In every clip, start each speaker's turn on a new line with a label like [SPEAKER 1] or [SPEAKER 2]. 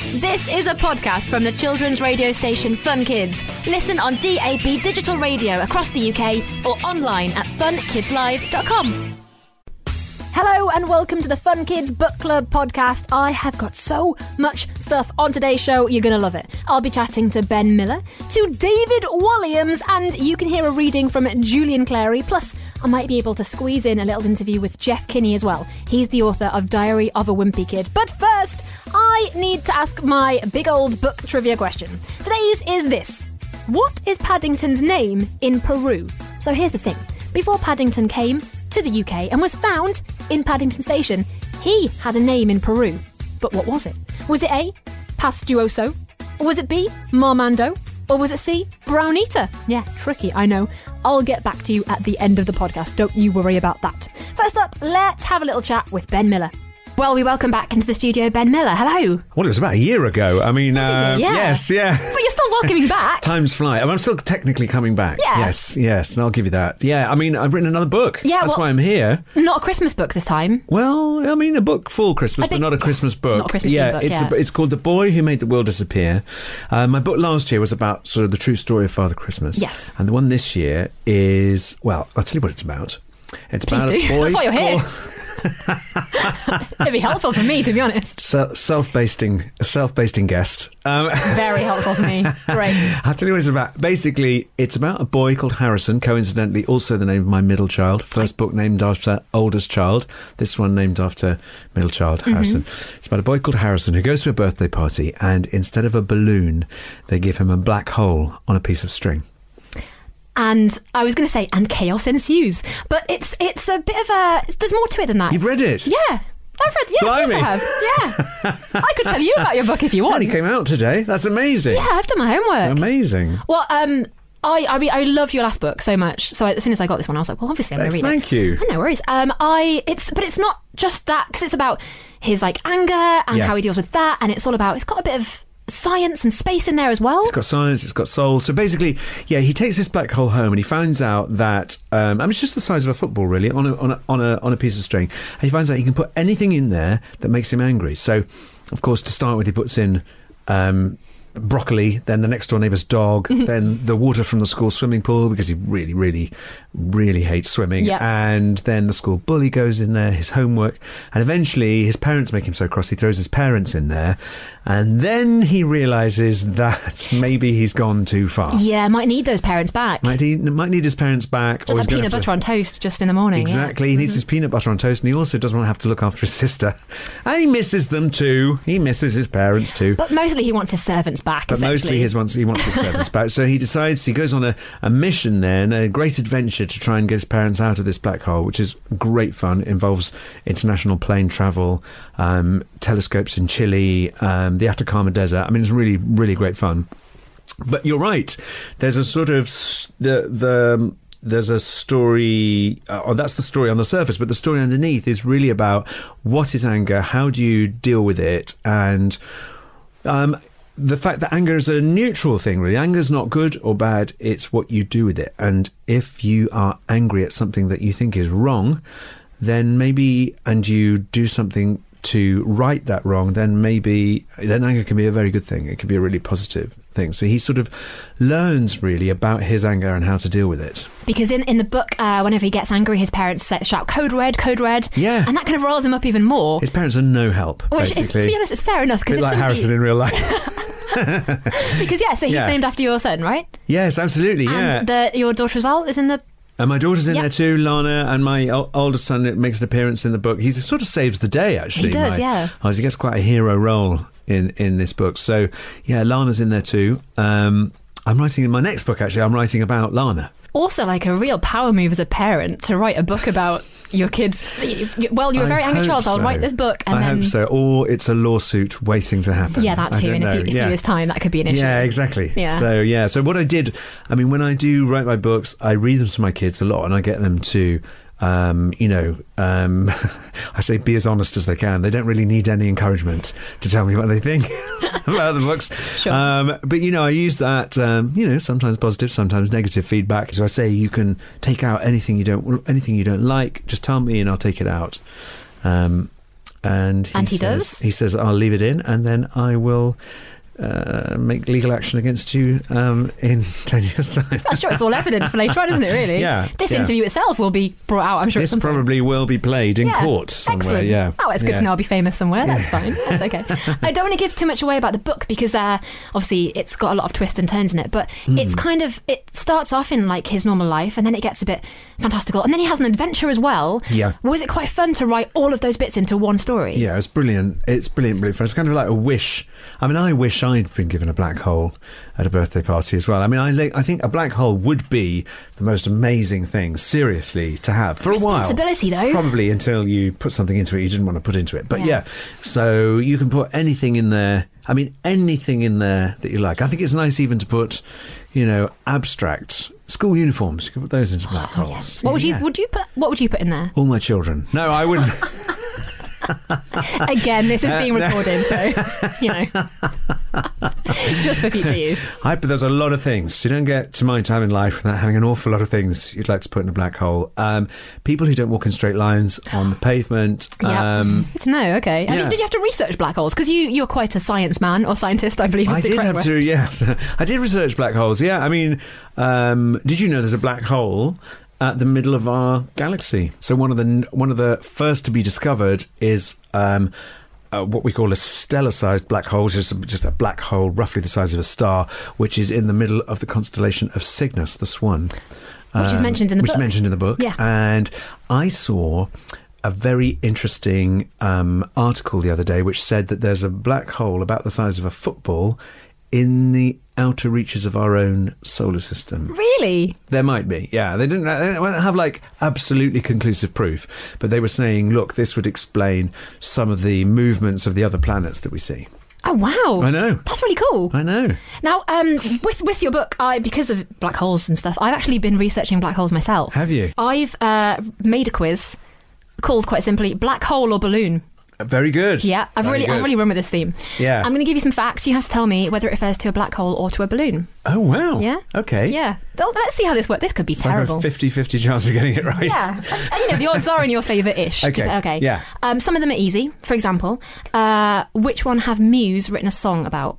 [SPEAKER 1] This is a podcast from the children's radio station Fun Kids. Listen on DAB digital radio across the UK or online at funkidslive.com. Hello and welcome to the Fun Kids Book Club podcast. I have got so much stuff on today's show, you're going to love it. I'll be chatting to Ben Miller, to David Walliams, and you can hear a reading from Julian Clary. Plus, I might be able to squeeze in a little interview with Jeff Kinney as well. He's the author of Diary of a Wimpy Kid. But first, I need to ask my big old book trivia question. Today's is this What is Paddington's name in Peru? So here's the thing before Paddington came to the UK and was found in Paddington Station, he had a name in Peru. But what was it? Was it A. Pastuzo? Or was it B. Marmando? Or was it C. Brown Eater? Yeah, tricky, I know. I'll get back to you at the end of the podcast. Don't you worry about that. First up, let's have a little chat with Ben Miller. Well, we welcome back into the studio Ben Miller. Hello.
[SPEAKER 2] Well, it was about a year ago. I mean, uh,
[SPEAKER 1] Yeah.
[SPEAKER 2] yes, yeah.
[SPEAKER 1] But you're still welcoming back.
[SPEAKER 2] Times fly. I'm still technically coming back.
[SPEAKER 1] Yeah.
[SPEAKER 2] Yes, yes, and I'll give you that. Yeah, I mean, I've written another book.
[SPEAKER 1] Yeah,
[SPEAKER 2] That's
[SPEAKER 1] well-
[SPEAKER 2] why I'm here.
[SPEAKER 1] Not a Christmas book this time.
[SPEAKER 2] Well, I mean, a book for Christmas, but not a Christmas book.
[SPEAKER 1] Not a Christmas
[SPEAKER 2] yeah,
[SPEAKER 1] book,
[SPEAKER 2] it's
[SPEAKER 1] yeah.
[SPEAKER 2] A, it's called The Boy Who Made the World Disappear. Uh, my book last year was about sort of the true story of Father Christmas.
[SPEAKER 1] Yes.
[SPEAKER 2] and the one this year is well, I'll tell you what it's about. It's
[SPEAKER 1] Please
[SPEAKER 2] about
[SPEAKER 1] do.
[SPEAKER 2] a boy.
[SPEAKER 1] That's why you're here.
[SPEAKER 2] called-
[SPEAKER 1] It'd be helpful for me, to be honest.
[SPEAKER 2] Se- self-basting, self-basting guest. Um,
[SPEAKER 1] Very helpful for me. Great.
[SPEAKER 2] I'll tell you what it's about. Basically, it's about a boy called Harrison, coincidentally, also the name of my middle child. First book named after oldest child. This one named after middle child, Harrison. It's about a boy called Harrison who goes to a birthday party, and instead of a balloon, they give him a black hole on a piece of string.
[SPEAKER 1] And I was going to say, and chaos ensues. But it's it's a bit of a. There's more to it than that.
[SPEAKER 2] You've read it?
[SPEAKER 1] Yeah. I've read. Yeah, of course I have. Yeah. I could tell you about your book if you want.
[SPEAKER 2] he came out today. That's amazing.
[SPEAKER 1] Yeah, I've done my homework.
[SPEAKER 2] Amazing.
[SPEAKER 1] Well, um, I, I mean, I love your last book so much. So as soon as I got this one, I was like, well, obviously I'm going to read
[SPEAKER 2] thank
[SPEAKER 1] it.
[SPEAKER 2] you.
[SPEAKER 1] Oh, no worries. Um, I it's but it's not just that because it's about his like anger and
[SPEAKER 2] Yeah.
[SPEAKER 1] how he deals with that, and it's all about it's got a bit of science and space in there as well.
[SPEAKER 2] It's got science, it's got soul. So basically, yeah, he takes this black hole home and he finds out that um, I mean, it's just the size of a football, really, on a, on a on a on a piece of string. And he finds out he can put anything in there that makes him angry. So, of course, to start with, he puts in. Um, Broccoli, then the next door neighbour's dog, then the water from the school swimming pool because he really, really, really hates swimming.
[SPEAKER 1] Yeah.
[SPEAKER 2] And then the school bully goes in there, his homework, and eventually his parents make him so cross he throws his parents in there. And then he realizes that maybe he's gone too far.
[SPEAKER 1] yeah, might need those parents back.
[SPEAKER 2] Might, he, might need his parents back.
[SPEAKER 1] Just like peanut
[SPEAKER 2] have to-
[SPEAKER 1] butter on toast just in the morning. yeah. Mm-hmm.
[SPEAKER 2] Exactly. He needs his peanut butter on toast, and he also doesn't want to have to look after his sister. And he misses them too. He misses his parents too.
[SPEAKER 1] But mostly he wants his servants back.
[SPEAKER 2] But mostly his wants he wants his servants back. So he decides he goes on a, a mission then, a great adventure to try and get his parents out of this black hole, which is great fun. It involves international plane travel, um, telescopes in Chile, um, the Atacama Desert. I mean, it's really really great fun. But you're right. There's a sort of the the there's a story. Uh, oh, that's the story on the surface, but the story underneath is really about what is anger, how do you deal with it, and um, the fact that anger is a neutral thing. Really, anger is not good or bad. It's what you do with it. And if you are angry at something that you think is wrong, then maybe and you do something to right that wrong, then maybe then anger can be a very good thing. It can be a really positive thing. So he sort of learns really about his anger and how to deal with it.
[SPEAKER 1] Because in, in the book, uh, whenever he gets angry, his parents say, shout, code red, code red.
[SPEAKER 2] Yeah.
[SPEAKER 1] And that kind of riles him up even more.
[SPEAKER 2] His parents are no help,
[SPEAKER 1] Which is, to be honest, it's fair enough. Because
[SPEAKER 2] like Harrison in real life.
[SPEAKER 1] Because, yeah, so he's
[SPEAKER 2] Yeah.
[SPEAKER 1] named after your son, right?
[SPEAKER 2] yes, absolutely. Yeah.
[SPEAKER 1] And the, your daughter as well is in the.
[SPEAKER 2] And my daughter's in
[SPEAKER 1] Yeah.
[SPEAKER 2] there too, Lana, and my o- oldest son makes an appearance in the book. He sort of saves the day, actually.
[SPEAKER 1] He does,
[SPEAKER 2] my-
[SPEAKER 1] yeah.
[SPEAKER 2] Oh, he gets quite a hero role in, in this book. So, yeah, Lana's in there too. Um, I'm writing in my next book. Actually, I'm writing about Lana.
[SPEAKER 1] Also, like a real power move as a parent to write a book about your kids. Well, you're a
[SPEAKER 2] I
[SPEAKER 1] very angry child. So I'll write this book, and
[SPEAKER 2] I
[SPEAKER 1] then
[SPEAKER 2] hope so. Or it's a lawsuit waiting to happen.
[SPEAKER 1] yeah, that too. In a few, a few
[SPEAKER 2] yeah.
[SPEAKER 1] years' time, that could be an issue.
[SPEAKER 2] Yeah, exactly.
[SPEAKER 1] Yeah.
[SPEAKER 2] So yeah, so what I did, I mean, when I do write my books, I read them to my kids a lot, and I get them to, um, you know, um, I say be as honest as they can. They don't really need any encouragement to tell me what they think about the books.
[SPEAKER 1] Sure.
[SPEAKER 2] Um, but you know, I use that, um, you know, sometimes positive, sometimes negative feedback. So I say you can take out anything you don't, anything you don't like. Just tell me, and I'll take it out. Um, and he,
[SPEAKER 1] And he
[SPEAKER 2] says,
[SPEAKER 1] does?
[SPEAKER 2] He says, "I'll leave it in, and then I will." Uh, make legal action against you um, in 10 years' time.
[SPEAKER 1] I'm sure it's all evidence for later on, isn't it? Really?
[SPEAKER 2] Yeah,
[SPEAKER 1] This
[SPEAKER 2] yeah.
[SPEAKER 1] interview itself will be brought out. I'm sure.
[SPEAKER 2] This probably will be played in
[SPEAKER 1] Yeah.
[SPEAKER 2] court somewhere.
[SPEAKER 1] Excellent.
[SPEAKER 2] Yeah.
[SPEAKER 1] Oh, it's good
[SPEAKER 2] Yeah.
[SPEAKER 1] to know I'll be famous somewhere. That's fine. That's okay. I don't want to give too much away about the book because uh, obviously it's got a lot of twists and turns in it. But
[SPEAKER 2] Hmm.
[SPEAKER 1] it's kind of it starts off in like his normal life, and then it gets a bit fantastical, and then he has an adventure as well.
[SPEAKER 2] Yeah.
[SPEAKER 1] Was it quite fun to write all of those bits into one story?
[SPEAKER 2] Yeah, it's brilliant. It's brilliant, brilliant. It's kind of like a wish. I mean, I wish I'd been given a black hole at a birthday party as well. I mean, I I think a black hole would be the most amazing thing, seriously, to have for a while.
[SPEAKER 1] Though.
[SPEAKER 2] Probably until you put something into it you didn't want to put into it. But
[SPEAKER 1] Yeah.
[SPEAKER 2] yeah, so you can put anything in there. I mean, anything in there that you like. I think it's nice even to put, you know, abstract school uniforms. You can put those into black
[SPEAKER 1] Oh,
[SPEAKER 2] holes.
[SPEAKER 1] yes. What would you
[SPEAKER 2] Yeah.
[SPEAKER 1] would you put? What would you put in there?
[SPEAKER 2] All my children. No, I wouldn't.
[SPEAKER 1] Again, this is being
[SPEAKER 2] Uh,
[SPEAKER 1] recorded, so you know, just for future use.
[SPEAKER 2] I, but there's a lot of things. You don't get to my time in life without having an awful lot of things you'd like to put in a black hole. Um, people who don't walk in straight lines on the pavement.
[SPEAKER 1] Yeah.
[SPEAKER 2] Um,
[SPEAKER 1] know. Okay. I mean, did you have to research black holes? Because you you're quite a science man or scientist, I believe. Is
[SPEAKER 2] I did have
[SPEAKER 1] word.
[SPEAKER 2] to, yes. I did research black holes. Yeah, I mean, um, did you know there's a black hole at the middle of our galaxy? So one of the one of the first to be discovered is um, uh, what we call a stellar-sized black hole, which is just a black hole roughly the size of a star, which is in the middle of the constellation of Cygnus, the Swan,
[SPEAKER 1] Which is mentioned in the
[SPEAKER 2] which
[SPEAKER 1] book.
[SPEAKER 2] is mentioned in the book.
[SPEAKER 1] Yeah.
[SPEAKER 2] and I saw. A very interesting um, article the other day which said that there's a black hole about the size of a football in the outer reaches of our own solar system.
[SPEAKER 1] Really?
[SPEAKER 2] There might be, yeah. They didn't, they don't have like absolutely conclusive proof, but they were saying, look, this would explain some of the movements of the other planets that we see.
[SPEAKER 1] Oh wow!
[SPEAKER 2] I know.
[SPEAKER 1] That's really cool.
[SPEAKER 2] I know.
[SPEAKER 1] Now, um, with with your book, I because of black holes and stuff, I've actually been researching black holes myself.
[SPEAKER 2] Have you?
[SPEAKER 1] I've uh, made a quiz called quite simply "Black Hole or Balloon."
[SPEAKER 2] Very good.
[SPEAKER 1] Yeah, I've
[SPEAKER 2] Very
[SPEAKER 1] really I've really run with this theme.
[SPEAKER 2] Yeah.
[SPEAKER 1] I'm going to give you some facts. You have to tell me whether it refers to a black hole or to a balloon.
[SPEAKER 2] Oh, wow.
[SPEAKER 1] Yeah.
[SPEAKER 2] Okay.
[SPEAKER 1] Yeah. Well, Let's see how this works. This could be
[SPEAKER 2] It's like
[SPEAKER 1] terrible.
[SPEAKER 2] a 50 50 chance of getting it right.
[SPEAKER 1] Yeah, and, and, you know the odds are in your favour ish.
[SPEAKER 2] Okay,
[SPEAKER 1] Okay.
[SPEAKER 2] yeah.
[SPEAKER 1] Um, some of them are easy. For example, uh, which one have Muse written a song about?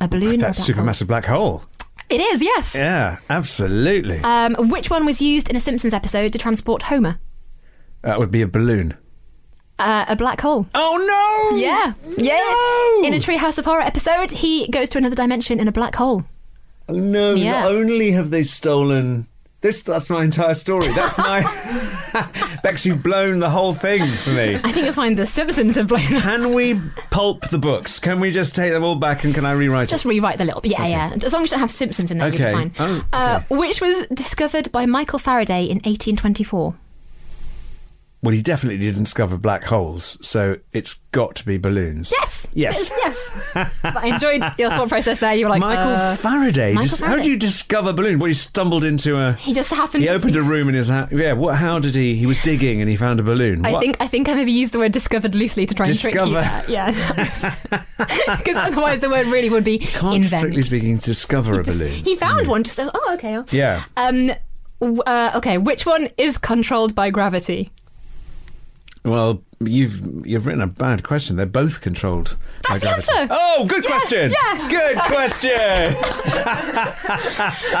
[SPEAKER 1] A balloon. or
[SPEAKER 2] That's
[SPEAKER 1] hole?
[SPEAKER 2] supermassive black hole.
[SPEAKER 1] It is. Yes.
[SPEAKER 2] Yeah, absolutely.
[SPEAKER 1] Um, which one was used in a Simpsons episode to transport Homer?
[SPEAKER 2] that would be a balloon.
[SPEAKER 1] Uh, a black hole.
[SPEAKER 2] Oh, no!
[SPEAKER 1] Yeah. Yeah.
[SPEAKER 2] No!
[SPEAKER 1] In a Treehouse of Horror episode, he goes to another dimension in a black hole.
[SPEAKER 2] Oh no!
[SPEAKER 1] Yeah.
[SPEAKER 2] Not only have they stolen this, that's my entire story. That's my. Bex, you've blown the whole thing for me.
[SPEAKER 1] I think you'll find the Simpsons have blown.
[SPEAKER 2] Can we pulp the books? Can we just take them all back and can I rewrite
[SPEAKER 1] Just
[SPEAKER 2] it?
[SPEAKER 1] rewrite the little bit. Yeah, yeah. As long as you don't have Simpsons in there,
[SPEAKER 2] Okay.
[SPEAKER 1] you'll be fine.
[SPEAKER 2] Oh,
[SPEAKER 1] Uh,
[SPEAKER 2] okay.
[SPEAKER 1] which was discovered by Michael Faraday in 1824.
[SPEAKER 2] Well, he definitely didn't discover black holes, so it's got to be balloons.
[SPEAKER 1] Yes.
[SPEAKER 2] Yes.
[SPEAKER 1] Yes. I enjoyed your thought process there. You were like,
[SPEAKER 2] Michael
[SPEAKER 1] uh,
[SPEAKER 2] Faraday.
[SPEAKER 1] Michael
[SPEAKER 2] Just- How
[SPEAKER 1] Faraday.
[SPEAKER 2] did you discover balloons? Well, he stumbled into a.
[SPEAKER 1] he just happened. To He
[SPEAKER 2] opened a room in his house. Yeah. What? How did he? He was digging and he found a balloon.
[SPEAKER 1] I
[SPEAKER 2] What?
[SPEAKER 1] think I think I maybe used the word discovered loosely to try and trick you. There. Yeah, because otherwise the word really would be
[SPEAKER 2] Can't strictly speaking discover a balloon.
[SPEAKER 1] He found one. Just oh, okay.
[SPEAKER 2] Yeah.
[SPEAKER 1] Um. Uh, okay. Which one is controlled by gravity?
[SPEAKER 2] Well, you've you've written a bad question. They're both controlled by
[SPEAKER 1] That's the
[SPEAKER 2] gravity.
[SPEAKER 1] answer.
[SPEAKER 2] Oh, good question.
[SPEAKER 1] yes.
[SPEAKER 2] Good question.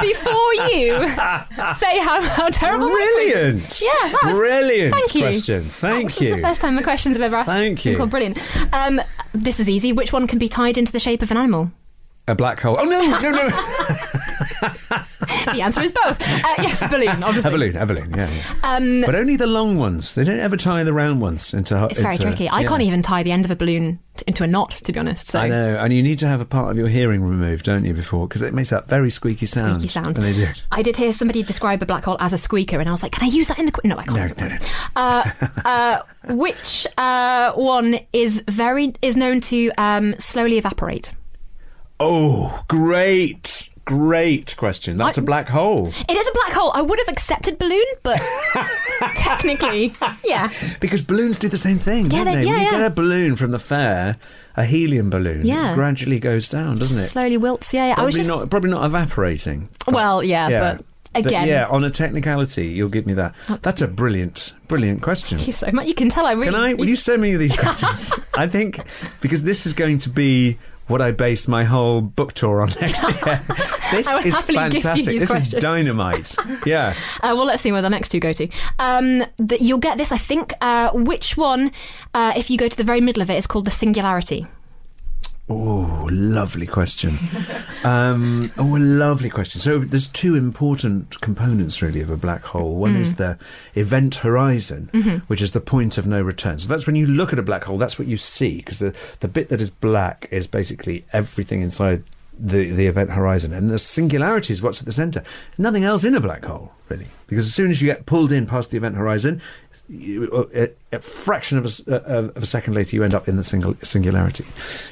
[SPEAKER 1] Before you say how, how terrible. my quiz-
[SPEAKER 2] Brilliant.
[SPEAKER 1] Yeah, that was-
[SPEAKER 2] brilliant
[SPEAKER 1] Thank you.
[SPEAKER 2] question. Thank
[SPEAKER 1] this is the first time the questions I've ever asked.
[SPEAKER 2] Thank
[SPEAKER 1] been
[SPEAKER 2] you.
[SPEAKER 1] Called brilliant. Um, this is easy. Which one can be tied into the shape of an animal?
[SPEAKER 2] A black hole. Oh no, no, no.
[SPEAKER 1] the answer is both. Uh, yes, balloon, obviously.
[SPEAKER 2] A balloon, a balloon, yeah. yeah.
[SPEAKER 1] Um,
[SPEAKER 2] but only the long ones. They don't ever tie the round ones into.
[SPEAKER 1] it's very
[SPEAKER 2] into-
[SPEAKER 1] tricky. I
[SPEAKER 2] yeah.
[SPEAKER 1] can't even tie the end of a balloon t- into a knot, to be honest. So
[SPEAKER 2] I know, and you need to have a part of your hearing removed, don't you, before because it makes that very squeaky sound.
[SPEAKER 1] Squeaky sound.
[SPEAKER 2] when they do.
[SPEAKER 1] I did hear somebody describe a black hole as a squeaker, and I was like, "Can I use that in the?" Qu-? No, I can't.
[SPEAKER 2] No, no, no.
[SPEAKER 1] Uh, uh, which uh, one is very is known to um, slowly evaporate?
[SPEAKER 2] Oh, great, great question. That's
[SPEAKER 1] I-
[SPEAKER 2] a black hole
[SPEAKER 1] It is a black hole. I would have accepted balloon, but technically, yeah,
[SPEAKER 2] because balloons do the same thing,
[SPEAKER 1] Yeah,
[SPEAKER 2] don't
[SPEAKER 1] they-
[SPEAKER 2] they?
[SPEAKER 1] yeah,
[SPEAKER 2] when you
[SPEAKER 1] yeah.
[SPEAKER 2] get a balloon from the fair, a helium balloon,
[SPEAKER 1] Yeah.
[SPEAKER 2] it gradually goes down, doesn't it?
[SPEAKER 1] slowly wilts. Yeah, yeah. I was
[SPEAKER 2] Probably
[SPEAKER 1] just
[SPEAKER 2] not, probably not evaporating.
[SPEAKER 1] well, yeah,
[SPEAKER 2] Yeah.
[SPEAKER 1] but again,
[SPEAKER 2] yeah, on a technicality, you'll give me that. Oh. That's a brilliant, brilliant question.
[SPEAKER 1] thank you so much. You can tell I really.
[SPEAKER 2] Can I? Will you send me these questions? I think because this is going to be what I base my whole book tour on next year. This is
[SPEAKER 1] happily gift you
[SPEAKER 2] fantastic. This
[SPEAKER 1] questions.
[SPEAKER 2] is dynamite. Yeah.
[SPEAKER 1] Uh, well, let's see where the next two go to. Um, the, you'll get this, I think. Uh, which one, uh, if you go to the very middle of it, is called the singularity?
[SPEAKER 2] Oh, lovely question. Um, oh, a lovely question. So there's two important components really of a black hole. One is the event horizon, which is the point of no return. So that's when you look at a black hole, that's what you see, because the, the bit that is black is basically everything inside the, the event horizon. And the singularity is what's at the centre. Nothing else in a black hole, really. Because as soon as you get pulled in past the event horizon, uh, a, a fraction of a, uh, of a second later, you end up in the single, singularity.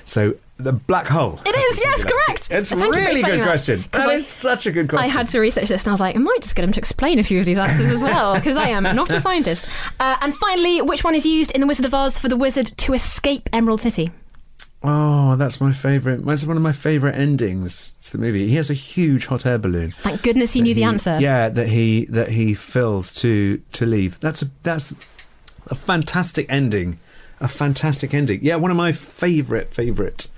[SPEAKER 2] So the black hole.
[SPEAKER 1] It is, yes, correct.
[SPEAKER 2] It's a
[SPEAKER 1] Thank
[SPEAKER 2] really good
[SPEAKER 1] that.
[SPEAKER 2] question. That
[SPEAKER 1] I-
[SPEAKER 2] is such a good question.
[SPEAKER 1] I had to research this and I was like, I might just get him to explain a few of these answers as well, because I am not a scientist. Uh, and finally, which one is used in The Wizard of Oz for the wizard to escape Emerald City?
[SPEAKER 2] Oh, that's my favourite. That's one of my favourite endings to the movie. He has a huge hot air balloon.
[SPEAKER 1] Thank goodness he
[SPEAKER 2] that
[SPEAKER 1] knew the answer.
[SPEAKER 2] Yeah, that he that he fills to to leave. That's a that's a fantastic ending. A fantastic ending. Yeah, one of my favourite favourite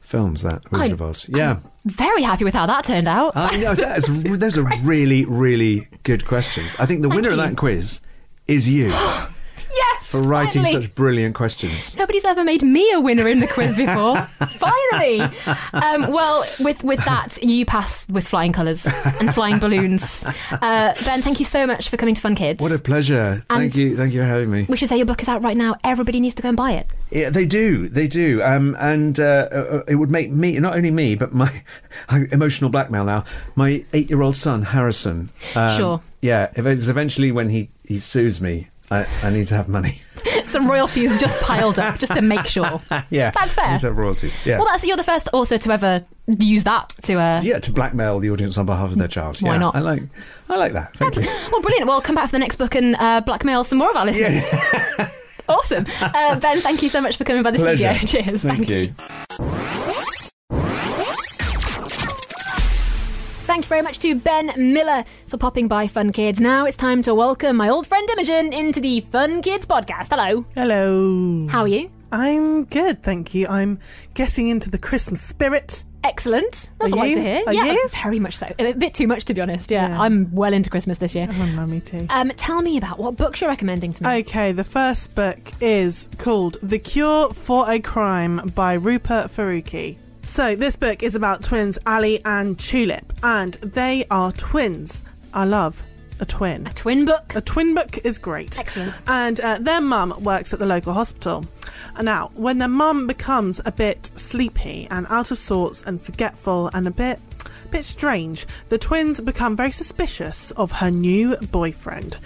[SPEAKER 2] films. That Wizard
[SPEAKER 1] I-
[SPEAKER 2] of Oz. Yeah,
[SPEAKER 1] Very happy with how that turned out.
[SPEAKER 2] I know that's those are really really good questions. I think the
[SPEAKER 1] Thank
[SPEAKER 2] winner of that quiz is you! for writing
[SPEAKER 1] finally.
[SPEAKER 2] such brilliant questions.
[SPEAKER 1] Nobody's ever made me a winner in the quiz before. Finally! Um, well, with, with that, you pass with flying colours and flying balloons. Uh, ben, thank you so much for coming to Fun Kids.
[SPEAKER 2] What a pleasure! Thank you, thank you for having me.
[SPEAKER 1] we should say your book is out right now. Everybody needs to go and buy it.
[SPEAKER 2] Yeah, they do, they do, um, and uh, uh, it would make me not only me, but my emotional blackmail now. My eight-year-old son Harrison. Um,
[SPEAKER 1] Sure.
[SPEAKER 2] Yeah, because eventually when he he sues me, I, I need to have money.
[SPEAKER 1] Some royalties just piled up just to make sure.
[SPEAKER 2] yeah,
[SPEAKER 1] That's fair.
[SPEAKER 2] Need to have royalties. Yeah,
[SPEAKER 1] Well, that's you're the first author to ever use that to. Uh,
[SPEAKER 2] yeah, to blackmail the audience on behalf of their child.
[SPEAKER 1] Why
[SPEAKER 2] yeah,
[SPEAKER 1] not?
[SPEAKER 2] I like, I like that. Thank you.
[SPEAKER 1] Well, brilliant. Well, come back for the next book and uh, blackmail some more of our listeners.
[SPEAKER 2] Yeah,
[SPEAKER 1] Awesome. Uh, ben, thank you so much for coming by the
[SPEAKER 2] pleasure.
[SPEAKER 1] studio. Cheers.
[SPEAKER 2] Thank, you.
[SPEAKER 1] Thank you very much to Ben Miller for popping by Fun Kids. Now it's time to welcome my old friend Imogen into the Fun Kids podcast. Hello.
[SPEAKER 3] Hello.
[SPEAKER 1] How are you?
[SPEAKER 3] I'm good, thank you. I'm getting into the Christmas spirit.
[SPEAKER 1] Excellent. That's
[SPEAKER 3] Are
[SPEAKER 1] what I like
[SPEAKER 3] you?
[SPEAKER 1] to hear.
[SPEAKER 3] Are
[SPEAKER 1] yeah,
[SPEAKER 3] you?
[SPEAKER 1] very much so. A bit too much, to be honest. Yeah,
[SPEAKER 3] Yeah.
[SPEAKER 1] I'm well into Christmas this year.
[SPEAKER 3] Oh, too.
[SPEAKER 1] Um, tell me about what books you're recommending to me.
[SPEAKER 3] Okay, the first book is called The Cure for a Crime by Rupert Faruqi. So, this book is about twins Ali and Tulip, and they are twins. I love a twin.
[SPEAKER 1] a twin book.
[SPEAKER 3] A twin book is great.
[SPEAKER 1] Excellent.
[SPEAKER 3] And uh, their mum works at the local hospital. And Now, when their mum becomes a bit sleepy and out of sorts and forgetful and a bit bit strange, the twins become very suspicious of her new boyfriend.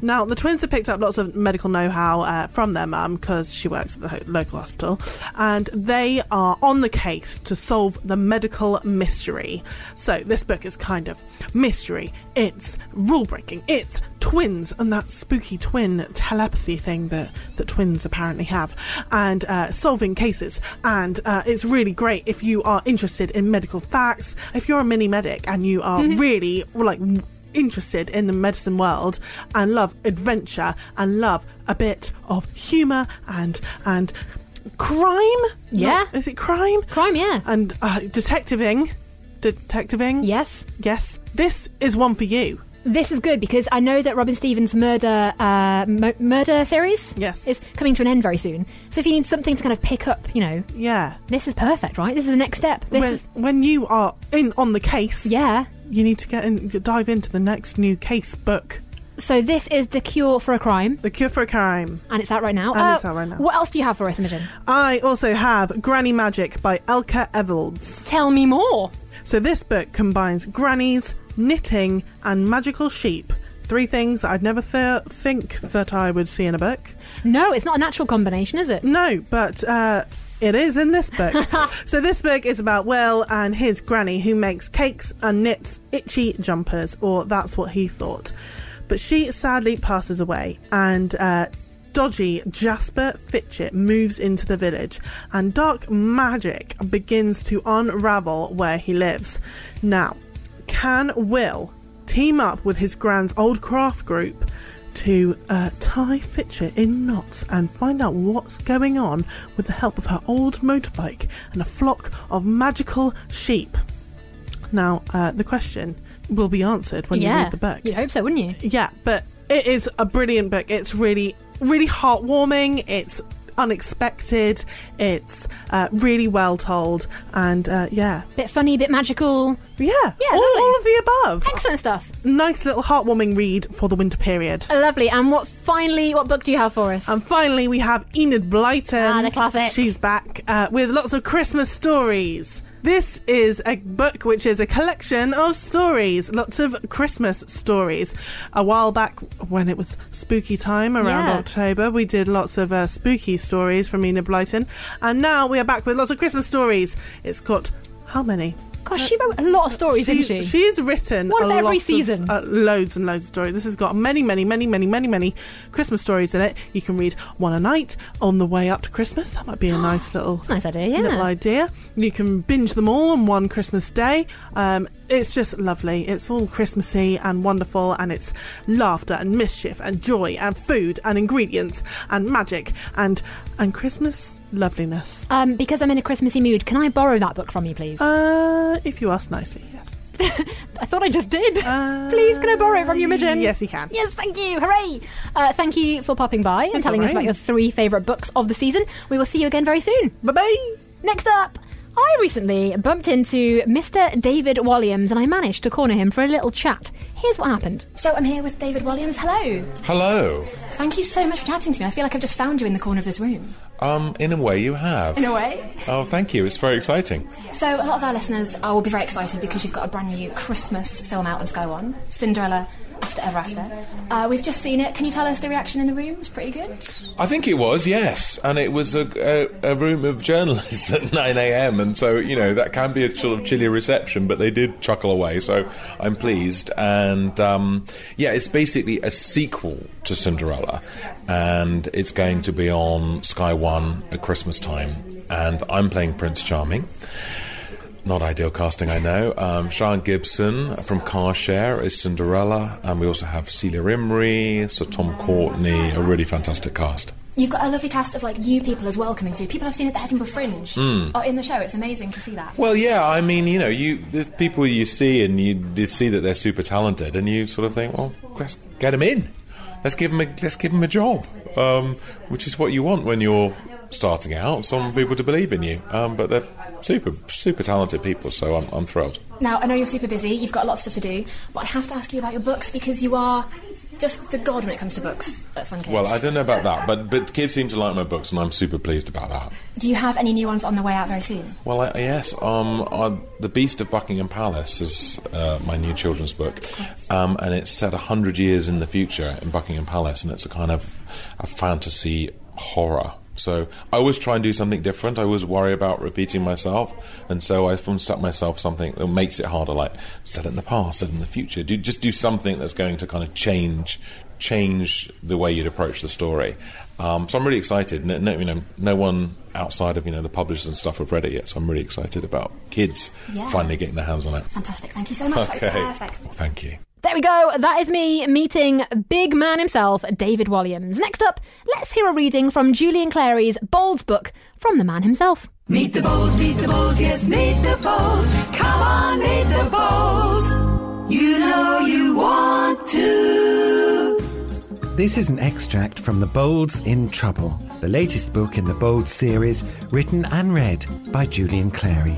[SPEAKER 3] Now, the twins have picked up lots of medical know how uh, from their mum because she works at the ho- local hospital, and they are on the case to solve the medical mystery. So, this book is kind of mystery, it's rule breaking, it's twins and that spooky twin telepathy thing that, that twins apparently have, and uh, solving cases. And uh, it's really great if you are interested in medical facts, if you're a mini medic and you are really like interested in the medicine world and love adventure and love a bit of humour and and crime.
[SPEAKER 1] Yeah.
[SPEAKER 3] Not- is it crime?
[SPEAKER 1] Crime, yeah.
[SPEAKER 3] And uh, detectiving. Detectiving.
[SPEAKER 1] Yes.
[SPEAKER 3] Yes. This is one for you.
[SPEAKER 1] This is good because I know that Robin Stevens' murder uh, mu- murder series
[SPEAKER 3] Yes.
[SPEAKER 1] is coming to an end very soon. So if you need something to kind of pick up, you know,
[SPEAKER 3] Yeah.
[SPEAKER 1] this is perfect, right? This is the next step. This
[SPEAKER 3] when,
[SPEAKER 1] is
[SPEAKER 3] when you are in on the case,
[SPEAKER 1] yeah.
[SPEAKER 3] you need to get in, dive into the next new case book,
[SPEAKER 1] So this is the cure for a crime,
[SPEAKER 3] The Cure for a Crime.
[SPEAKER 1] and it's out right now.
[SPEAKER 3] And it's out right now.
[SPEAKER 1] What else do you have for us, Imogen?
[SPEAKER 3] I also have Granny Magic by Elka Evalds.
[SPEAKER 1] Tell me more.
[SPEAKER 3] So this book combines grannies, knitting, and magical sheep. Three things I'd never th- think that I would see in a book.
[SPEAKER 1] No, it's not a natural combination, is it?
[SPEAKER 3] No, but uh, it is in this book. so this book is about Will and his granny who makes cakes and knits itchy jumpers, or that's what he thought. But she sadly passes away, and uh, dodgy Jasper Fitchett moves into the village, and dark magic begins to unravel where he lives. Now, can Will team up with his grand's old craft group to uh, tie Fitchett in knots and find out what's going on with the help of her old motorbike and a flock of magical sheep? Now, uh, the question will be answered when
[SPEAKER 1] yeah.
[SPEAKER 3] you read the book.
[SPEAKER 1] You'd hope so, wouldn't you?
[SPEAKER 3] Yeah, but it is a brilliant book. It's really, really heartwarming. It's unexpected. It's uh, really well told, and uh, yeah,
[SPEAKER 1] Bit funny, bit magical.
[SPEAKER 3] yeah,
[SPEAKER 1] Yeah,
[SPEAKER 3] all, all of the above.
[SPEAKER 1] Excellent stuff.
[SPEAKER 3] Nice little heartwarming read for the winter period.
[SPEAKER 1] Lovely. And what finally, what book do you have for us?
[SPEAKER 3] And finally, we have Enid Blyton.
[SPEAKER 1] Ah, the classic.
[SPEAKER 3] She's back uh, with lots of Christmas stories. This is a book which is a collection of stories, lots of Christmas stories. A while back, when it was spooky time around
[SPEAKER 1] Yeah.
[SPEAKER 3] October, we did lots of uh, spooky stories from Enid Blyton. And now we are back with lots of Christmas stories. It's got how many?
[SPEAKER 1] Gosh, she wrote a lot of stories, didn't she?
[SPEAKER 3] She's written
[SPEAKER 1] One
[SPEAKER 3] a
[SPEAKER 1] every
[SPEAKER 3] lot of-
[SPEAKER 1] season.
[SPEAKER 3] uh, loads and loads of stories. This has got many, many, many, many, many, many Christmas stories in it. You can read one a night on the way up to Christmas. That might be a nice little,
[SPEAKER 1] Nice idea, yeah.
[SPEAKER 3] little idea. You can binge them all on one Christmas day. Um, it's just lovely. It's all Christmassy and wonderful, and it's laughter and mischief and joy and food and ingredients and magic and and Christmas loveliness.
[SPEAKER 1] Um, because I'm in a Christmassy mood, can I borrow that book from you, please?
[SPEAKER 3] Uh, if you ask nicely, yes.
[SPEAKER 1] I thought I just did.
[SPEAKER 3] Uh,
[SPEAKER 1] please, can I borrow it from you, Imogen?
[SPEAKER 3] Yes, you can.
[SPEAKER 1] Yes, thank you. Hooray! Uh, thank you for popping by and telling us about your three favourite books of the season. We will see you again very soon.
[SPEAKER 3] Bye bye.
[SPEAKER 1] Next up, I recently bumped into Mr. David Walliams and I managed to corner him for a little chat. Here's what happened. So I'm here with David Walliams. Hello.
[SPEAKER 4] Hello.
[SPEAKER 1] Thank you so much for chatting to me. I feel like I've just found you in the corner of this room.
[SPEAKER 4] Um, in a way, you have.
[SPEAKER 1] In a way.
[SPEAKER 4] Oh, thank you. It's very exciting.
[SPEAKER 1] So a lot of our listeners uh, will be very excited because you've got a brand new Christmas film out on Sky One, Cinderella After Ever After. Uh, we've just seen it. Can you tell us the reaction in the room? It's pretty good.
[SPEAKER 4] I think it was, yes, and it was a, a, a room of journalists at 9 a.m. and so you know that can be a sort of chilly reception, but they did chuckle away, so I'm pleased. And um, yeah, it's basically a sequel to Cinderella, and it's going to be on Sky One at Christmas time, and I'm playing Prince Charming. Not ideal casting, I know. Um, Sian Gibson from Car Share is Cinderella, and we also have Celia Imrie, Sir Tom Courtenay, a really fantastic cast.
[SPEAKER 1] You've got a lovely cast of like new people as well coming through. People I've seen at the Edinburgh Fringe are in the show. It's amazing to see that.
[SPEAKER 4] Well, yeah, I mean, you know, you the people you see and you, you see that they're super talented, and you sort of think, well, let's get them in. Let's give them a let's give them a job, um, which is what you want when you're starting out. Some people to believe in you, um, but they're super super talented people, so I'm, I'm thrilled.
[SPEAKER 1] Now I know you're super busy. You've got a lot of stuff to do, but I have to ask you about your books because you are just the god when it comes to books at Fun Kids.
[SPEAKER 4] Well, I don't know about that, but but kids seem to like my books, and I'm super pleased about that.
[SPEAKER 1] Do you have any new ones on the way out very soon?
[SPEAKER 4] Well, I, yes, um, uh, the Beast of Buckingham Palace is uh, my new children's book, um, and it's set hundred years in the future in Buckingham Palace, and it's a kind of a fantasy horror. So I always try and do something different. I always worry about repeating myself, and so I set myself something that makes it harder, like set it in the past, set it in the future. Do just do something that's going to kind of change change the way you'd approach the story. Um, so I'm really excited. No, no, you know, no one outside of you know the publishers and stuff have read it yet. So I'm really excited about kids
[SPEAKER 1] Yeah.
[SPEAKER 4] finally getting their hands on it.
[SPEAKER 1] Fantastic. Thank you so much.
[SPEAKER 4] Okay, thank you.
[SPEAKER 1] There we go. That is me meeting big man himself, David Walliams. Next up, let's hear a reading from Julian Clary's Bolds book from the man himself.
[SPEAKER 5] Meet the Bolds, meet the Bolds, yes, meet the Bolds. Come on, meet the Bolds. You know you want to.
[SPEAKER 6] This is an extract from The Bolds in Trouble, the latest book in the Bolds series, written and read by Julian Clary.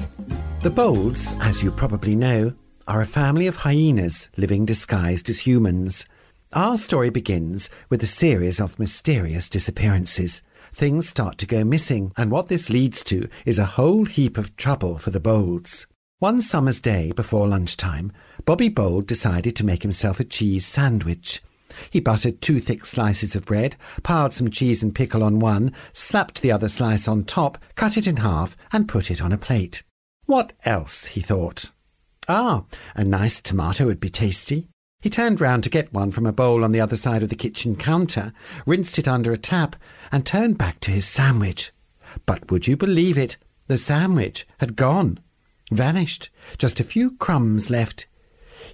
[SPEAKER 6] The Bolds, as you probably know, are a family of hyenas living disguised as humans. Our story begins with a series of mysterious disappearances. Things start to go missing, and what this leads to is a whole heap of trouble for the Bolds. One summer's day before lunchtime, Bobby Bold decided to make himself a cheese sandwich. He buttered two thick slices of bread, piled some cheese and pickle on one, slapped the other slice on top, cut it in half, and put it on a plate. What else? he thought. Ah, a nice tomato would be tasty. He turned round to get one from a bowl on the other side of the kitchen counter, rinsed it under a tap, and turned back to his sandwich. But would you believe it? The sandwich had gone. Vanished. Just a few crumbs left.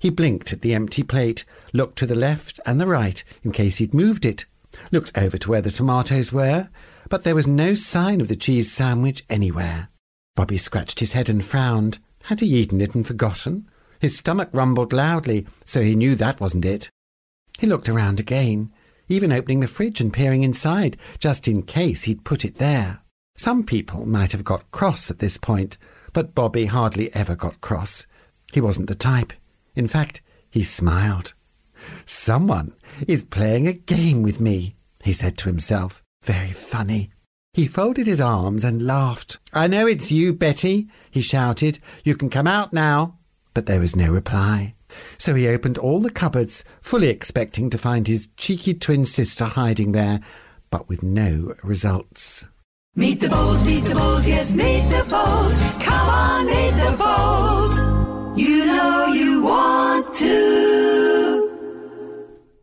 [SPEAKER 6] He blinked at the empty plate, looked to the left and the right in case he'd moved it, looked over to where the tomatoes were, but there was no sign of the cheese sandwich anywhere. Bobby scratched his head and frowned. Had he eaten it and forgotten? His stomach rumbled loudly, so he knew that wasn't it. He looked around again, even opening the fridge and peering inside, just in case he'd put it there. Some people might have got cross at this point, but Bobby hardly ever got cross. He wasn't the type. In fact, he smiled. Someone is playing a game with me, he said to himself. Very funny. He folded his arms and laughed. I know it's you, Betty, he shouted. You can come out now. But there was no reply. So he opened all the cupboards, fully expecting to find his cheeky twin sister hiding there, but with no results.
[SPEAKER 5] Meet the Bolds, meet the Bolds, yes, meet the Bolds. Come on, meet the Bolds. You know you want to.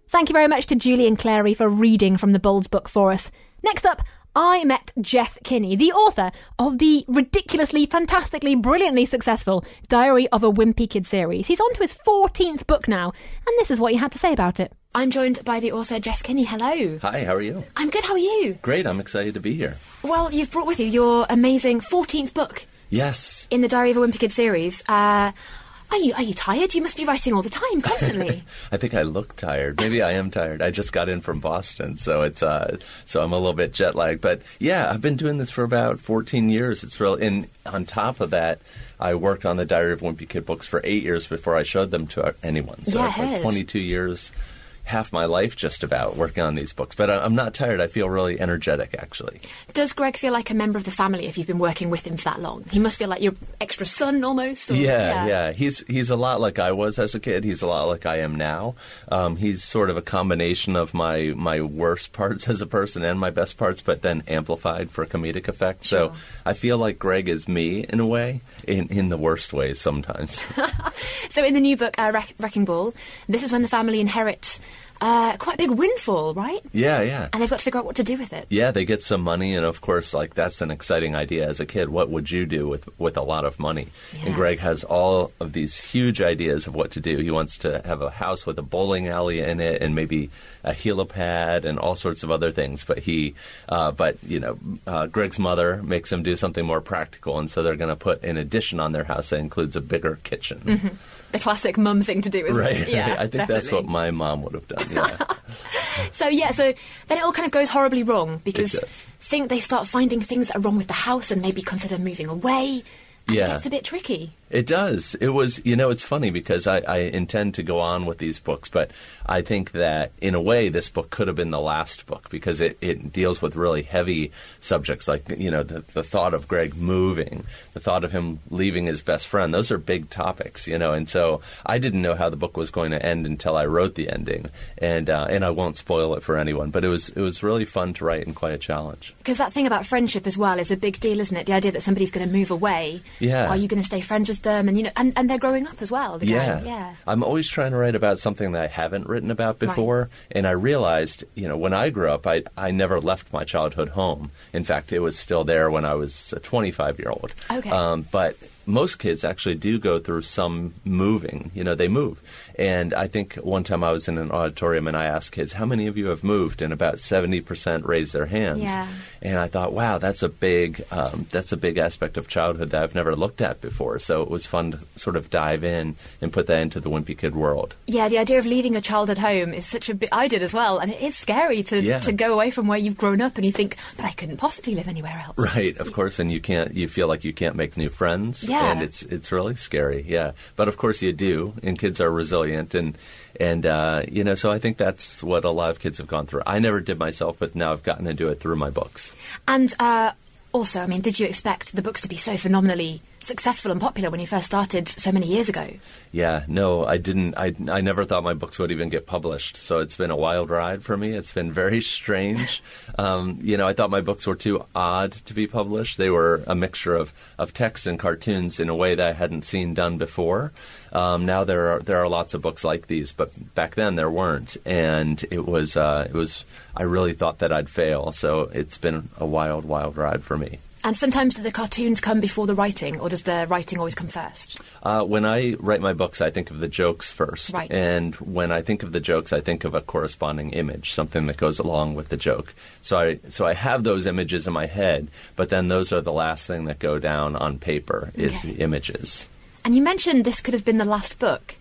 [SPEAKER 1] Thank you very much to Julian Clary for reading from the Bolds book for us. Next up, I met Jeff Kinney, the author of the ridiculously, fantastically, brilliantly successful Diary of a Wimpy Kid series. He's on to his 14th book now, and this is what he had to say about it. I'm joined by the author Jeff Kinney. Hello.
[SPEAKER 7] Hi, how are you?
[SPEAKER 1] I'm good, how are you?
[SPEAKER 7] Great, I'm excited to be here.
[SPEAKER 1] Well, you've brought with you your amazing 14th book
[SPEAKER 7] Yes.
[SPEAKER 1] in the Diary of a Wimpy Kid series. Uh, are you are you tired? You must be writing all the time, constantly.
[SPEAKER 7] I think I look tired. Maybe I am tired. I just got in from Boston, so it's uh so I'm a little bit jet lagged. But yeah, I've been doing this for about 14 years. It's real and on top of that, I worked on the Diary of Wimpy Kid books for 8 years before I showed them to anyone. So
[SPEAKER 1] Yeah,
[SPEAKER 7] it's
[SPEAKER 1] it
[SPEAKER 7] like 22 years half my life just about working on these books. But I- I'm not tired. I feel really energetic actually.
[SPEAKER 1] Does Greg feel like a member of the family if you've been working with him for that long? He must feel like your extra son almost. or-
[SPEAKER 7] Yeah, yeah, He's he's a lot like I was as a kid. He's a lot like I am now. Um, he's sort of a combination of my my worst parts as a person and my best parts, but then amplified for comedic effect. So
[SPEAKER 1] Sure.
[SPEAKER 7] I feel like Greg is me in a way, in in the worst ways sometimes.
[SPEAKER 1] So in the new book, uh, Wreck- Wrecking Ball, this is when the family inherits uh, quite a big windfall, right?
[SPEAKER 7] yeah, yeah.
[SPEAKER 1] And they've got to figure out what to do with it.
[SPEAKER 7] Yeah, they get some money, and of course, like that's an exciting idea as a kid. What would you do with with a lot of money?
[SPEAKER 1] Yeah.
[SPEAKER 7] And Greg has all of these huge ideas of what to do. He wants to have a house with a bowling alley in it, and maybe a helipad, and all sorts of other things. But he, uh, but you know, uh, Greg's mother makes him do something more practical, and so they're going to put an addition on their house that includes a bigger kitchen.
[SPEAKER 1] The classic mum thing to do, isn't
[SPEAKER 7] Right?
[SPEAKER 1] it? Yeah,
[SPEAKER 7] I think that's what my mom would have done. Yeah.
[SPEAKER 1] So yeah, so then it all kind of goes horribly wrong because
[SPEAKER 7] does.
[SPEAKER 1] think they start finding things that are wrong with the house and maybe consider moving away. And
[SPEAKER 7] Yeah.
[SPEAKER 1] it gets a bit tricky.
[SPEAKER 7] It does. It was, you know, it's funny because I, I intend to go on with these books, but I think that in a way this book could have been the last book because it, it deals with really heavy subjects like, you know, the, the thought of Greg moving, the thought of him leaving his best friend. Those are big topics, you know, and so I didn't know how the book was going to end until I wrote the ending. And, uh, and I won't spoil it for anyone, but it was, it was really fun to write and quite a challenge.
[SPEAKER 1] Because that thing about friendship as well is a big deal, isn't it? The idea that somebody's going to move away.
[SPEAKER 7] Yeah.
[SPEAKER 1] Are you going to stay friends with them? And you know, and, and they're growing up as well. The
[SPEAKER 7] yeah.
[SPEAKER 1] gang. Yeah.
[SPEAKER 7] I'm always trying to write about something that I haven't written about before. And I realized, you know, when I grew up, I, I never left my childhood home. In fact, it was still there when I was a 25 year old.
[SPEAKER 1] Okay.
[SPEAKER 7] Um, but most kids actually do go through some moving. You know, they move. And I think one time I was in an auditorium and I asked kids, how many of you have moved? And about 70% raised their hands.
[SPEAKER 1] Yeah.
[SPEAKER 7] And I thought, wow, that's a big um, that's a big aspect of childhood that I've never looked at before. So it was fun to sort of dive in and put that into the Wimpy Kid world.
[SPEAKER 1] Yeah, the idea of leaving a child at home is such a bit. I did as well, and it is scary to
[SPEAKER 7] Yeah.
[SPEAKER 1] to go away from where you've grown up, and you think, but I couldn't possibly live anywhere else.
[SPEAKER 7] Right, of course, and you can't. You feel like you can't make new friends.
[SPEAKER 1] Yeah.
[SPEAKER 7] and it's it's really scary. Yeah, but of course you do, and kids are resilient, and and uh, you know, so I think that's what a lot of kids have gone through. I never did myself, but now I've gotten to do it through my books.
[SPEAKER 1] And uh, also, I mean, did you expect the books to be so phenomenally successful and popular when you first started so many years ago?
[SPEAKER 7] Yeah, no, I didn't. I, I never thought my books would even get published. So it's been a wild ride for me. It's been very strange. um, you know, I thought my books were too odd to be published. They were a mixture of, of text and cartoons in a way that I hadn't seen done before. Um, now there are there are lots of books like these, but back then there weren't, and it was uh, it was. I really thought that I'd fail. So it's been a wild, wild ride for me.
[SPEAKER 1] And sometimes do the cartoons come before the writing, or does the writing always come first?
[SPEAKER 7] Uh, when I write my books, I think of the jokes first.
[SPEAKER 1] Right.
[SPEAKER 7] And when I think of the jokes, I think of a corresponding image, something that goes along with the joke. So I, so I have those images in my head, but then those are the last thing that go down on paper is
[SPEAKER 1] Okay.
[SPEAKER 7] the images.
[SPEAKER 1] And you mentioned this could have been the last book.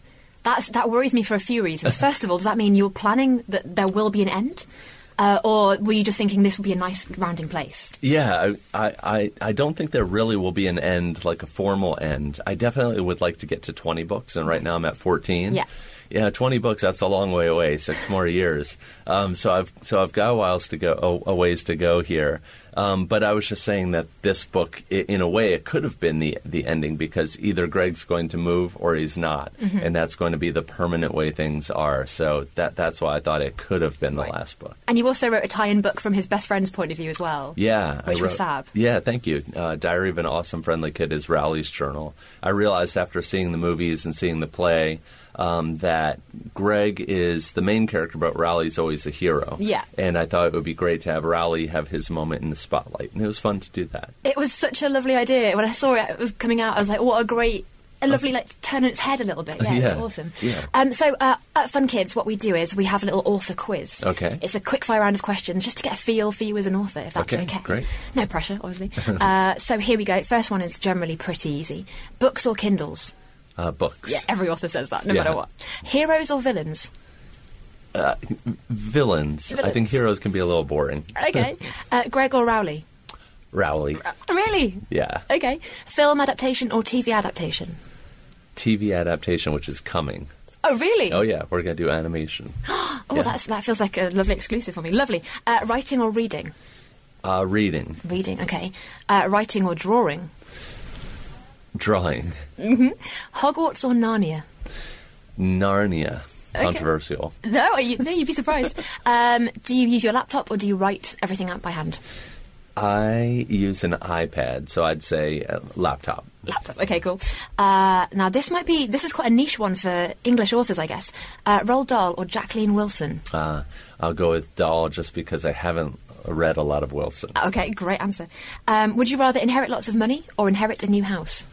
[SPEAKER 1] That's, that worries me for a few reasons. First of all, does that mean you're planning that there will be an end? Uh, or were you just thinking this would be a nice rounding place?
[SPEAKER 7] Yeah, I, I, I, I don't think there really will be an end, like a formal end. I definitely would like to get to 20 books, and right now I'm at 14.
[SPEAKER 1] Yeah.
[SPEAKER 7] Yeah, 20 books, that's a long way away, six more years. Um, so, I've, so I've got a whiles to go, a, a ways to go here. Um, but I was just saying that this book, in a way, it could have been the, the ending because either Greg's going to move or he's not. And that's going to be the permanent way things are. So that, that's why I thought it could have been the last book.
[SPEAKER 1] And you also wrote a tie-in book from his best friend's point of view as well.
[SPEAKER 7] Yeah,
[SPEAKER 1] Which
[SPEAKER 7] I
[SPEAKER 1] was fab.
[SPEAKER 7] Yeah, thank you. Uh, Diary of an Awesome Friendly Kid is Rowley's journal. I realized after seeing the movies and seeing the play um, that Greg is the main character, but Rowley's always a hero.
[SPEAKER 1] Yeah.
[SPEAKER 7] and I thought it would be great to have Rowley have his moment in the spotlight, and it was fun to do that.
[SPEAKER 1] It was such a lovely idea. When I saw it, it was coming out. I was like, what a great. A lovely, like, turn its head a little bit. Yeah, it's awesome.
[SPEAKER 7] yeah.
[SPEAKER 1] Um, so, uh, at Fun Kids, what we do is we have a little author quiz.
[SPEAKER 7] Okay.
[SPEAKER 1] It's a quick fire round of questions just to get a feel for you as an author, if that's
[SPEAKER 7] Okay,
[SPEAKER 1] okay.
[SPEAKER 7] great.
[SPEAKER 1] No pressure, obviously. uh, so, here we go. First one is generally pretty easy books or Kindles?
[SPEAKER 7] Uh, books,
[SPEAKER 1] Yeah, every author says that, no
[SPEAKER 7] Yeah.
[SPEAKER 1] matter what. Heroes or villains?
[SPEAKER 7] villains. I
[SPEAKER 1] Villains.
[SPEAKER 7] think heroes can be a little boring.
[SPEAKER 1] Okay. uh, Greg or Rowley?
[SPEAKER 7] Rowley,
[SPEAKER 1] Really?
[SPEAKER 7] yeah.
[SPEAKER 1] Okay. Film adaptation or TV adaptation?
[SPEAKER 7] TV adaptation, which is coming.
[SPEAKER 1] Oh, really?
[SPEAKER 7] Oh yeah, we're gonna do animation.
[SPEAKER 1] Oh,
[SPEAKER 7] Yeah.
[SPEAKER 1] that's, that feels like a lovely exclusive for me. Lovely. Uh, writing or reading?
[SPEAKER 7] Uh, reading,
[SPEAKER 1] Reading, okay. Uh, writing or drawing?
[SPEAKER 7] Drawing, hmm.
[SPEAKER 1] Hogwarts or Narnia?
[SPEAKER 7] Narnia. Controversial.
[SPEAKER 1] No, you, no you'd be surprised. um, do you use your laptop or do you write everything out by hand?
[SPEAKER 7] I use an iPad, so I'd say uh, laptop.
[SPEAKER 1] Laptop. Okay, cool. Uh, now this might be this is quite a niche one for English authors, I guess. Uh, Roald Dahl or Jacqueline Wilson?
[SPEAKER 7] Uh, I'll go with Dahl just because I haven't read a lot of Wilson.
[SPEAKER 1] Okay, great answer. Um, would you rather inherit lots of money or inherit a new house?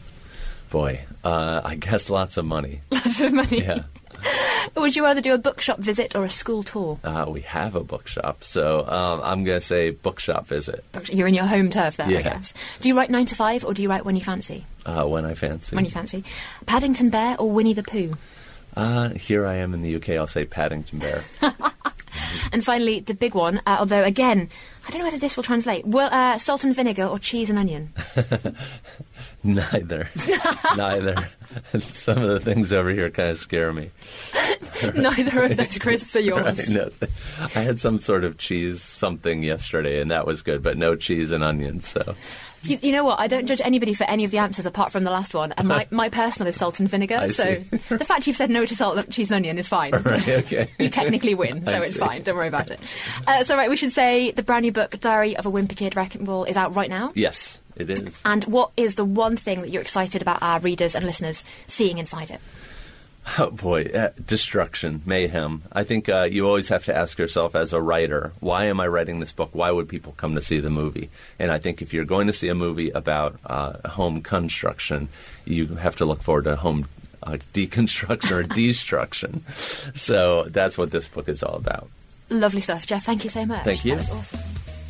[SPEAKER 7] Boy, uh, I guess lots of money.
[SPEAKER 1] Lots of money.
[SPEAKER 7] Yeah.
[SPEAKER 1] Would you rather do a bookshop visit or a school tour?
[SPEAKER 7] Uh, we have a bookshop, so um, I'm going to say bookshop visit
[SPEAKER 1] You're in your home turf there, I guess. Do you write nine to five or do you write when you fancy?
[SPEAKER 7] uh, when I fancy.
[SPEAKER 1] When you fancy. Paddington Bear or Winnie the Pooh?
[SPEAKER 7] uh, here I am in the UK, I'll say Paddington Bear.
[SPEAKER 1] And finally, the big one, uh, although again, I don't know whether this will translate. Well, uh, salt and vinegar or cheese and onion?
[SPEAKER 7] Neither. Neither. Some of the things over here kind of scare me.
[SPEAKER 1] Neither of those crisps are yours.
[SPEAKER 7] Right, no. I had some sort of cheese something yesterday, and that was good, but no cheese and onions. So
[SPEAKER 1] You, you know what? I don't judge anybody for any of the answers apart from the last one. And my, my personal is salt and vinegar.
[SPEAKER 7] I
[SPEAKER 1] so the fact you've said no to salt, cheese, and onion is fine.
[SPEAKER 7] right, okay.
[SPEAKER 1] You technically win, so
[SPEAKER 7] I
[SPEAKER 1] it's
[SPEAKER 7] see.
[SPEAKER 1] fine. Don't worry about it. Uh, so, right, we should say the brand new book, Diary of a Wimpy Kid Wrecking Ball, is out right now.
[SPEAKER 7] Yes, it is.
[SPEAKER 1] And what is the one thing that you're excited about our readers and listeners seeing inside it?
[SPEAKER 7] Oh boy, uh, destruction, mayhem. I think uh, you always have to ask yourself as a writer, why am I writing this book? Why would people come to see the movie? And I think if you're going to see a movie about uh, home construction, you have to look forward to home uh, deconstruction or destruction. So that's what this book is all about.
[SPEAKER 1] Lovely stuff. Jeff, thank you so much.
[SPEAKER 7] Thank you.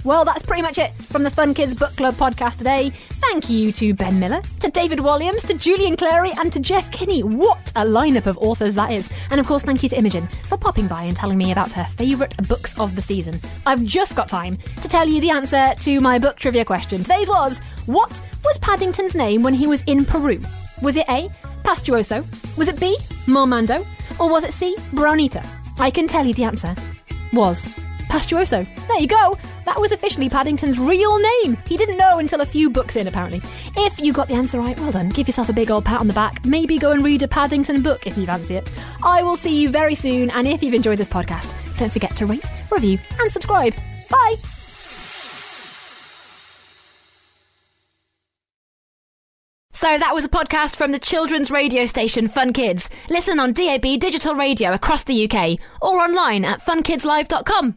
[SPEAKER 1] Well, that's pretty much it from the Fun Kids Book Club podcast today. Thank you to Ben Miller, to David Walliams, to Julian Clary, and to Jeff Kinney. What a lineup of authors that is. And of course, thank you to Imogen for popping by and telling me about her favourite books of the season. I've just got time to tell you the answer to my book trivia question. Today's was What was Paddington's name when he was in Peru? Was it A, Pastuzo? Was it B, Mormando? Or was it C, Brownita? I can tell you the answer was Pastuzo. There you go. That was officially Paddington's real name. He didn't know until a few books in, apparently. If you got the answer right, well done. Give yourself a big old pat on the back. Maybe go and read a Paddington book if you fancy it. I will see you very soon, and if you've enjoyed this podcast, don't forget to rate, review, and subscribe. Bye! So that was a podcast from the children's radio station Fun Kids. Listen on DAB digital radio across the UK or online at funkidslive.com.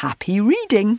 [SPEAKER 8] Happy reading!